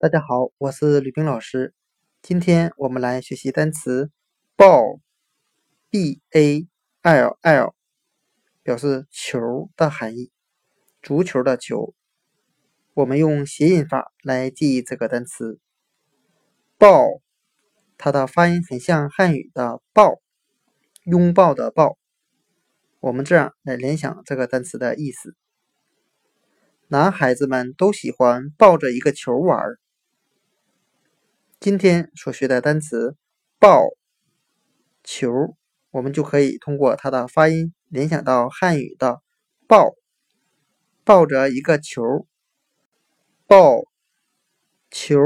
大家好，我是吕冰老师。今天我们来学习单词 “ball”，b a l l，表示球的含义，足球的球。我们用谐音法来记忆这个单词 “ball”，它的发音很像汉语的“抱”，拥抱的“抱”。我们这样来联想这个单词的意思：男孩子们都喜欢抱着一个球玩。今天所学的单词“抱球”，我们就可以通过它的发音联想到汉语的“抱”，抱着一个球，抱球。